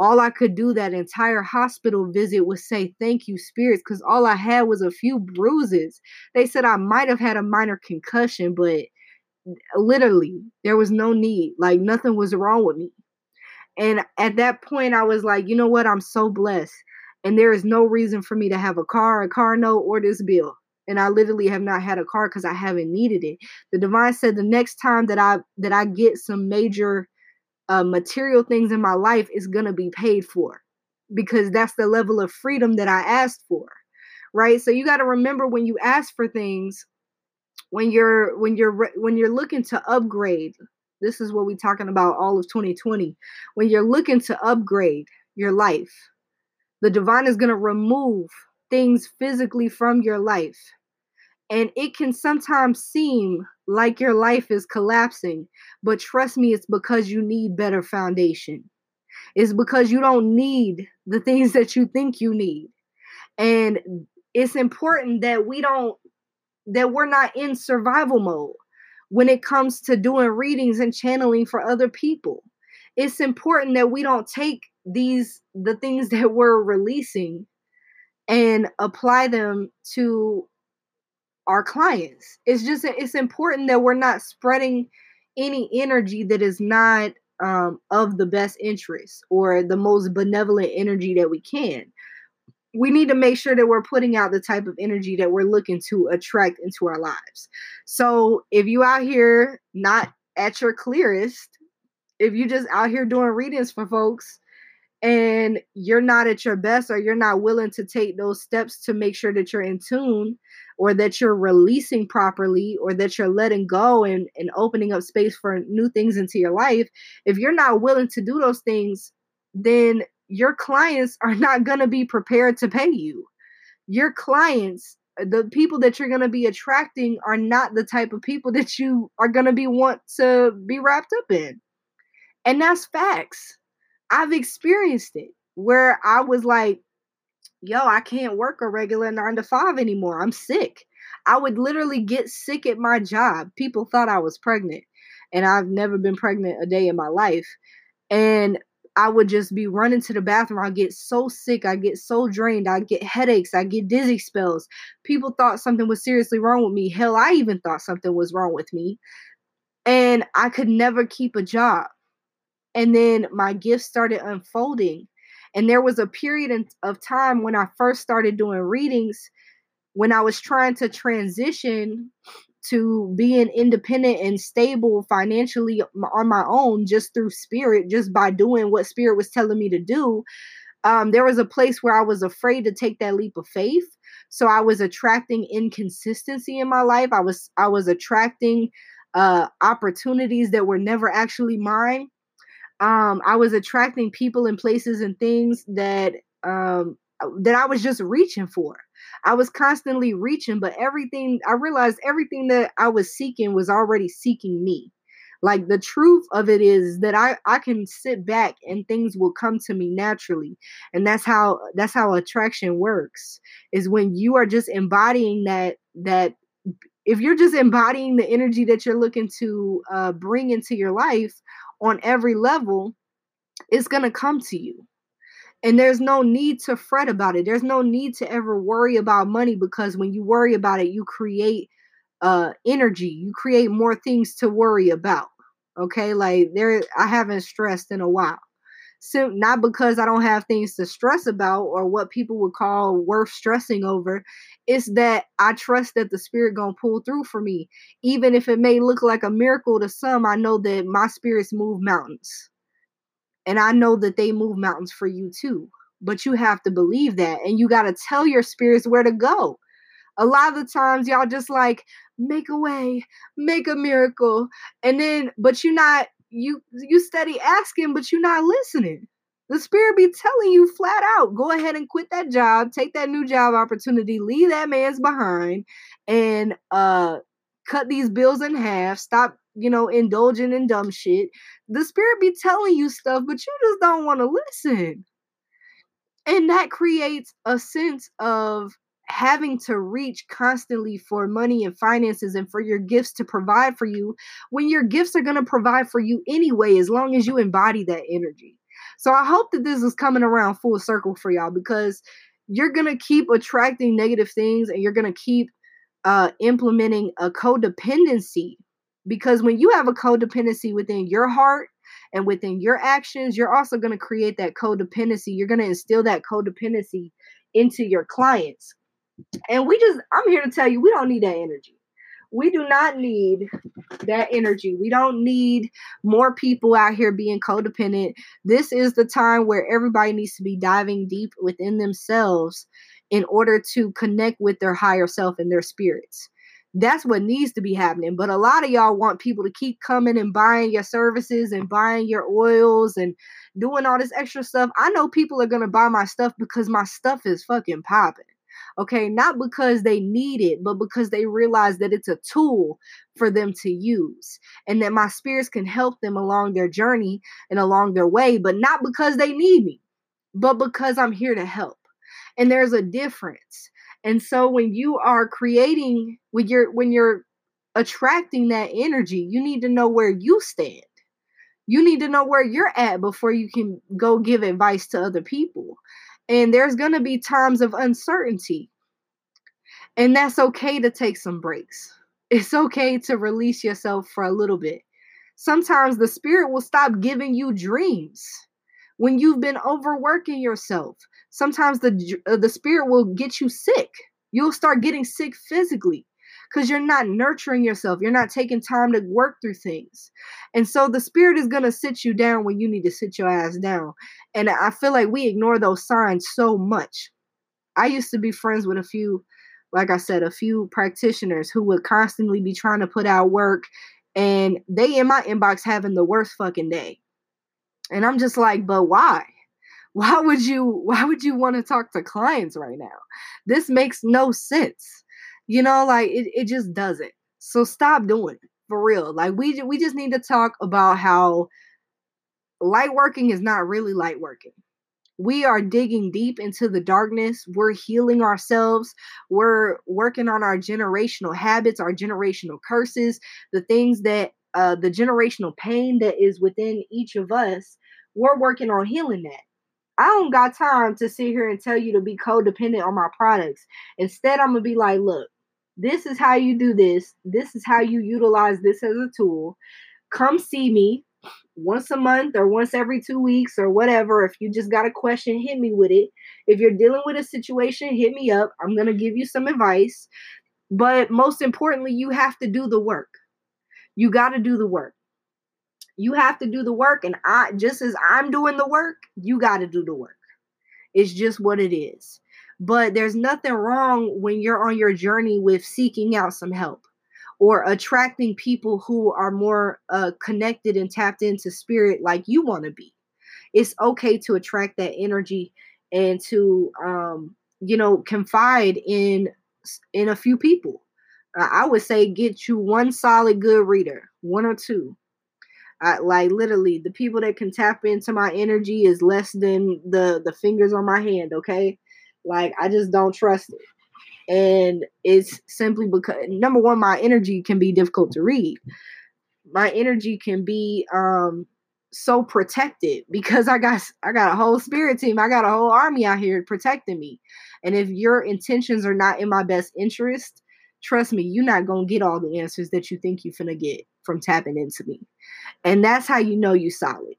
All I could do that entire hospital visit was say thank you spirits cuz all I had was a few bruises. They said I might have had a minor concussion but literally there was no need. Like nothing was wrong with me and at that point, I was like, you know what? I'm so blessed. And there is no reason for me to have a car, a car note, or this bill. And I literally have not had a car because I haven't needed it. The divine said the next time that I that I get some major uh, material things in my life is gonna be paid for, because that's the level of freedom that I asked for, right? So you got to remember when you ask for things, when you're when you're when you're looking to upgrade, this is what we're talking about all of 2020. When you're looking to upgrade your life, the divine is going to remove things physically from your life. And it can sometimes seem like your life is collapsing, but trust me, it's because you need better foundation. It's because you don't need the things that you think you need. And it's important that we don't, that we're not in survival mode when it comes to doing readings and channeling for other people. It's important that we don't take these the things *laughs* that we're releasing and apply them to our clients. It's just it's important that we're not spreading any energy that is not um, of the best interest or the most benevolent energy that we can we need to make sure that we're putting out the type of energy that we're looking to attract into our lives. So if you out here not at your clearest, if you just out here doing readings for folks and you're not at your best or you're not willing to take those steps to make sure that you're in tune or that you're releasing properly or that you're letting go and, and opening up space for new things into your life, if you're not willing to do those things, then your clients are not going to be prepared to pay you. Your clients, the people that you're going to be attracting are not the type of people that you are going to be want to be wrapped up in. And that's facts. I've experienced it where I was like, yo, I can't work a regular nine to five anymore. I'm sick. I would literally get sick at my job. People thought I was pregnant, and I've never been pregnant a day in my life. And I would just be running to the bathroom. I get so sick. I get so drained. I get headaches. I get dizzy spells. People thought something was seriously wrong with me. Hell, I even thought something was wrong with me. And I could never keep a job. And then my gifts started unfolding. And there was a period of time when I first started doing readings when I was trying to transition to being independent and stable financially on my own just through spirit, just by doing what spirit was telling me to do. Um, there was a place where I was afraid to take that leap of faith. So I was attracting inconsistency in my life. I was I was attracting uh, opportunities that were never actually mine. Um, I was attracting people and places and things that um, that I was just reaching for. I was constantly reaching, but everything I realized everything that I was seeking was already seeking me. Like the truth of it is that I I can sit back and things will come to me naturally. And that's how that's how attraction works. Is when you are just embodying that that if you're just embodying the energy that you're looking to uh, bring into your life on every level, it's going to come to you. And there's no need to fret about it. There's no need to ever worry about money because when you worry about it, you create uh energy. You create more things to worry about. Okay? Like there I haven't stressed in a while. So not because I don't have things to stress about or what people would call worth stressing over. It's that I trust that the spirit gonna pull through for me. Even if it may look like a miracle to some, I know that my spirits move mountains. And I know that they move mountains for you too. But you have to believe that. And you gotta tell your spirits where to go. A lot of the times y'all just like make a way, make a miracle. And then but you're not you you steady asking, but you're not listening. The spirit be telling you flat out, go ahead and quit that job, take that new job opportunity, leave that man's behind, and uh cut these bills in half, stop, you know, indulging in dumb shit. The spirit be telling you stuff, but you just don't want to listen. And that creates a sense of having to reach constantly for money and finances and for your gifts to provide for you when your gifts are going to provide for you anyway, as long as you embody that energy. So I hope that this is coming around full circle for y'all because you're going to keep attracting negative things and you're going to keep uh, implementing a codependency. Because when you have a codependency within your heart and within your actions, you're also going to create that codependency. You're going to instill that codependency into your clients. And we just, I'm here to tell you, we don't need that energy. We do not need that energy. We don't need more people out here being codependent. This is the time where everybody needs to be diving deep within themselves in order to connect with their higher self and their spirits. That's what needs to be happening. But a lot of y'all want people to keep coming and buying your services and buying your oils and doing all this extra stuff. I know people are going to buy my stuff because my stuff is fucking popping. Okay, not because they need it, but because they realize that it's a tool for them to use and that my spirits can help them along their journey and along their way, but not because they need me, but because I'm here to help. And there's a difference. And so when you are creating when you're when you're attracting that energy, you need to know where you stand. You need to know where you're at before you can go give advice to other people. And there's going to be times of uncertainty. And that's okay to take some breaks. *laughs* It's okay to release yourself for a little bit. Sometimes the spirit will stop giving you dreams when you've been overworking yourself. Sometimes the uh, the spirit will get you sick. You'll start getting sick physically because you're not nurturing yourself. You're not taking time to work through things. And so the spirit is going to sit you down when you need to sit your ass down. And I feel like we ignore those signs so much. I used to be friends with a few, like I said, a few practitioners who would constantly be trying to put out work and they in my inbox having the worst fucking day. And I'm just like, but why? Why would you why would you want to talk to clients right now? This makes no sense. You know, like it, it just doesn't. So stop doing it for real. Like we we just need to talk about how light working is not really light working. We are digging deep into the darkness. We're healing ourselves. We're working on our generational habits, our generational curses, the things that uh, the generational pain that is within each of us. We're working on healing that. I don't got time to sit here and tell you to be codependent on my products. Instead, I'm gonna be like, look, this is how you do this. This is how you utilize this as a tool. Come see me once a month or once every two weeks or whatever. If you just got a question, hit me with it. If you're dealing with a situation, hit me up. I'm going to give you some advice. But most importantly, you have to do the work. You got to do the work. You have to do the work. And I, just as I'm doing the work, you got to do the work. It's just what it is. But there's nothing wrong when you're on your journey with seeking out some help or attracting people who are more uh, connected and tapped into spirit like you want to be. It's okay to attract that energy and to um, you know confide in in a few people. I would say get you one solid good reader, one or two, I like literally the people that can tap into my energy is less than the the fingers on my hand, okay? Like I just don't trust it. And it's simply because number one, my energy can be difficult to read. My energy can be um so protected because I got I got a whole spirit team. I got a whole army out here protecting me. And if your intentions are not in my best interest, trust me, you're not gonna get all the answers that you think you're gonna get from tapping into me. And that's how you know you solid.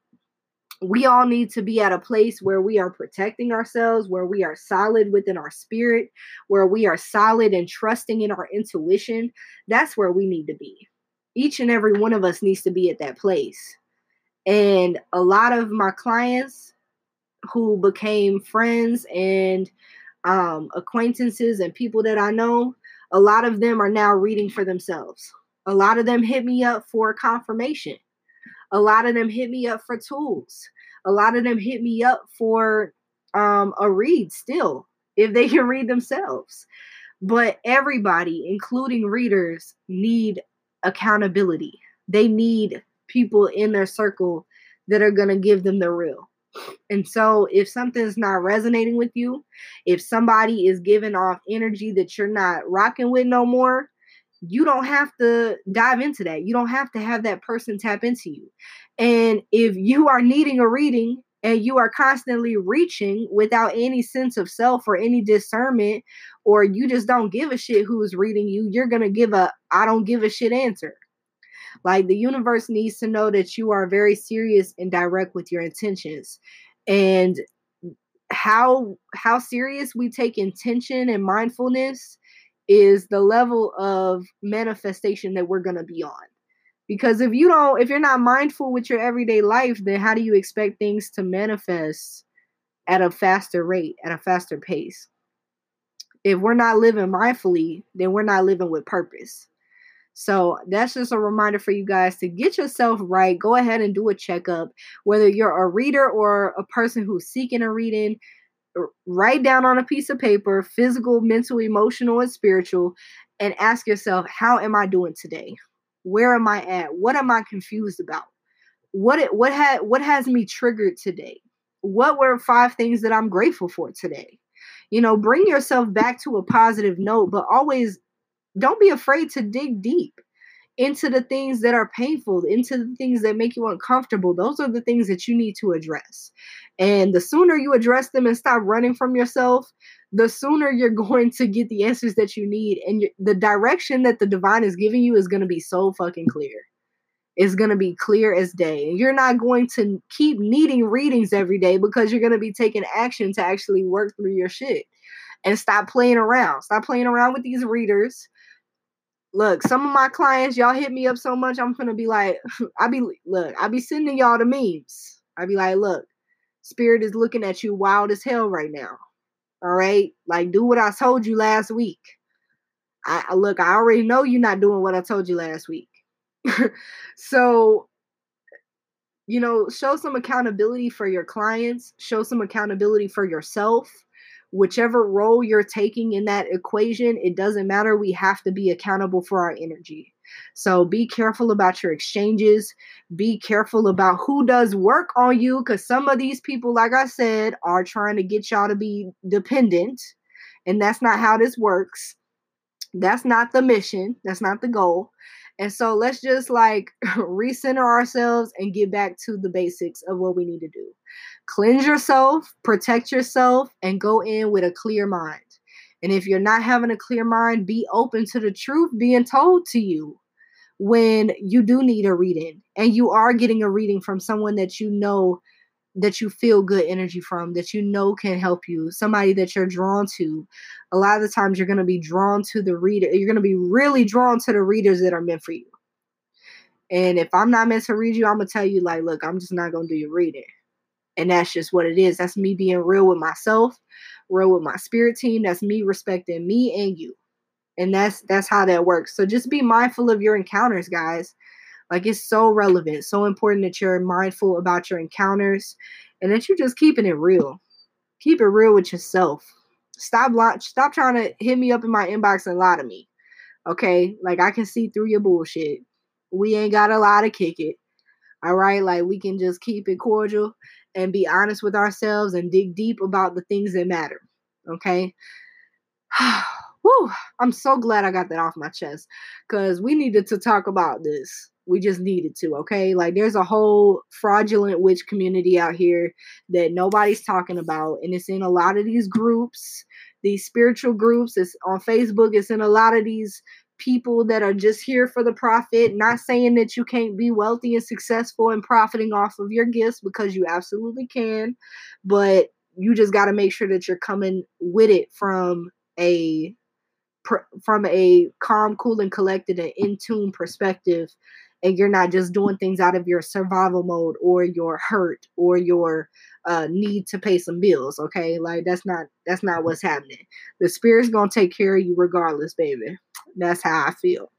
We all need to be at a place where we are protecting ourselves, where we are solid within our spirit, where we are solid and trusting in our intuition. That's where we need to be. Each and every one of us needs to be at that place. And a lot of my clients who became friends and um, acquaintances and people that I know, a lot of them are now reading for themselves. A lot of them hit me up for confirmation. A lot of them hit me up for tools. A lot of them hit me up for um, a read still, if they *laughs* can read themselves. But everybody, including readers, need accountability. They need people in their circle that are going to give them the real. And so, if something's not resonating with you, if somebody is giving off energy that you're not rocking with no more, you don't have to dive into that. You don't have to have that person tap into you. And if you are needing a reading and you are constantly reaching without any sense of self or any discernment, or you just don't give a shit who's reading you, you're going to give a I don't give a shit answer. Like the universe needs to know that you are very serious and direct with your intentions. And how how serious we take intention and mindfulness is the level of manifestation that we're going to be on. Because if you don't if you're not mindful with your everyday life, then how do you expect things to manifest at a faster rate, at a faster pace? If we're not living mindfully, then we're not living with purpose. So that's just a reminder for you guys to get yourself right. Go ahead and do a checkup. Whether you're a reader or a person who's seeking a reading, write down on a piece of paper physical, mental, emotional, and spiritual, and ask yourself, how am I doing today? Where am I at? What am I confused about? What it, what had what has me triggered today? What were five things that I'm grateful for today? You know, bring yourself back to a positive note, but always don't be afraid to dig deep into the things that are painful, into the things that make you uncomfortable. Those are the things that you need to address. And the sooner you address them and stop running from yourself, the sooner you're *laughs* going to get the answers that you need. And the direction that the divine is giving you is going to be so fucking clear. It's going to be clear as day. And you're not going to keep needing readings every day because you're going to be taking action to actually work through your shit. And stop playing around. Stop playing around with these readers look, some of my clients, y'all hit me up so much, I'm gonna be like, *laughs* I be look, I be sending y'all the memes. I be like, look, spirit is looking at you wild as hell right now. All right, like do what I told you last week. I look, I already know you're not doing what I told you last week. *laughs* so, you know, show some accountability for your clients, show some accountability for yourself whichever role you're taking in that equation, it doesn't matter. We have to be accountable for our energy. So be careful about your exchanges. Be careful about who does work on you because some of these people, like I said, are trying to get y'all to be dependent. And that's not how this works. That's not the mission. That's not the goal. And so let's just like *laughs* recenter ourselves and get back to the basics of what we need to do. Cleanse yourself, protect yourself, and go in with a clear mind. And if you're not having a clear mind, be open to the truth being told to you when you do need a reading and you are getting a reading from someone that you know that you feel good energy from, that you know can help you, somebody that you're drawn to. A lot of the times you're going to be drawn to the reader. You're going to be really drawn to the readers that are meant for you. And if I'm not meant to read you, I'm going to tell you, like, look, I'm just not going to do your reading. And that's just what it is. That's me being real with myself, real with my spirit team. That's me respecting me and you. And that's that's how that works. So just be mindful of your encounters, guys. Like it's so relevant, so important that you're mindful about your encounters and that you're just keeping it real. Keep it real with yourself. Stop stop trying to hit me up in my inbox and lie to me. Okay? Like I can see through your bullshit. We ain't got a lot to kick it. All right, like we can just keep it cordial and be honest with ourselves and dig deep about the things that matter. Okay. *sighs* Whew, I'm so glad I got that off my chest because we needed to talk about this. We just needed to, okay? Like, there's a whole fraudulent witch community out here that nobody's talking about, and it's in a lot of these groups, these spiritual groups. It's on Facebook, it's in a lot of these people that are just here for the profit, not saying that you can't be wealthy and successful and profiting off of your gifts because you absolutely can, but you just got to make sure that you're coming with it from a from a calm, cool, and collected and in tune perspective, and you're not just doing things out of your survival mode or your hurt or your uh, need to pay some bills. Okay, like that's not that's not what's happening. The spirit's gonna take care of you regardless, baby. That's how I feel.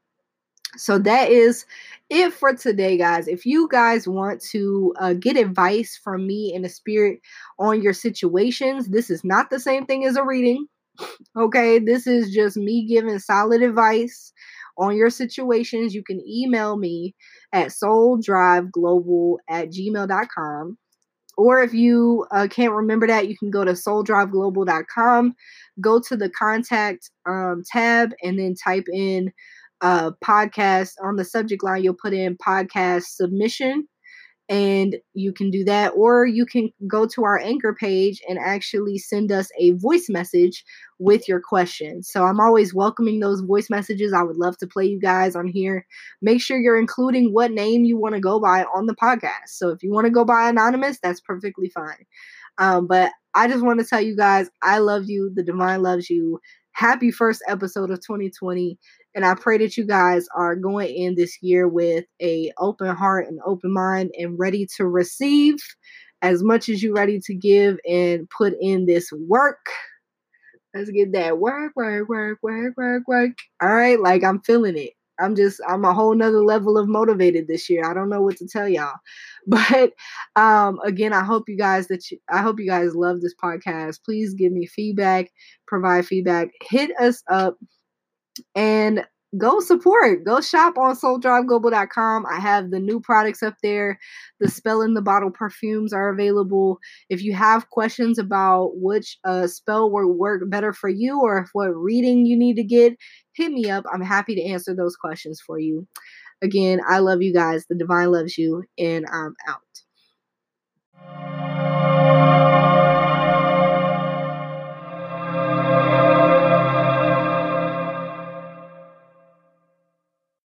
So that is it for today, guys. If you guys want to uh, get advice from me in the spirit on your situations, this is not the same thing as a reading. Okay, this is just me giving solid advice on your situations. You can email me at souldriveglobal at gmail.com. Or if you uh, can't remember that, you can go to souldriveglobal.com, go to the contact um, tab, and then type in uh, podcast on the subject line. You'll put in podcast submission and you can do that or you can go to our anchor page and actually send us a voice message with your question so i'm always welcoming those voice messages. I would love to play you guys on here. Make sure you're including what name you want to go by on the podcast. So if you want to go by anonymous that's perfectly fine. Um, but i just want to tell you guys i love you. The divine loves you. Happy first episode of 2020 and I pray that you guys are going in this year with a open heart and open mind and ready to receive as much as you're ready to give and put in this work. Let's get that work, work, work, work, work, work. All right, like I'm feeling it. I'm just I'm a whole nother level of motivated this year. I don't know what to tell y'all. *laughs* But um again, I hope you guys that you I hope you guys love this podcast. Please give me feedback, provide feedback. Hit us up and go support go shop on souldriveglobal.com i have the new products up there. The spell in the bottle perfumes are available. If you have questions about which uh, spell will work better for you or if what reading you need to get hit me up. I'm happy to answer those questions for you. Again i love you guys. The divine loves you and i'm out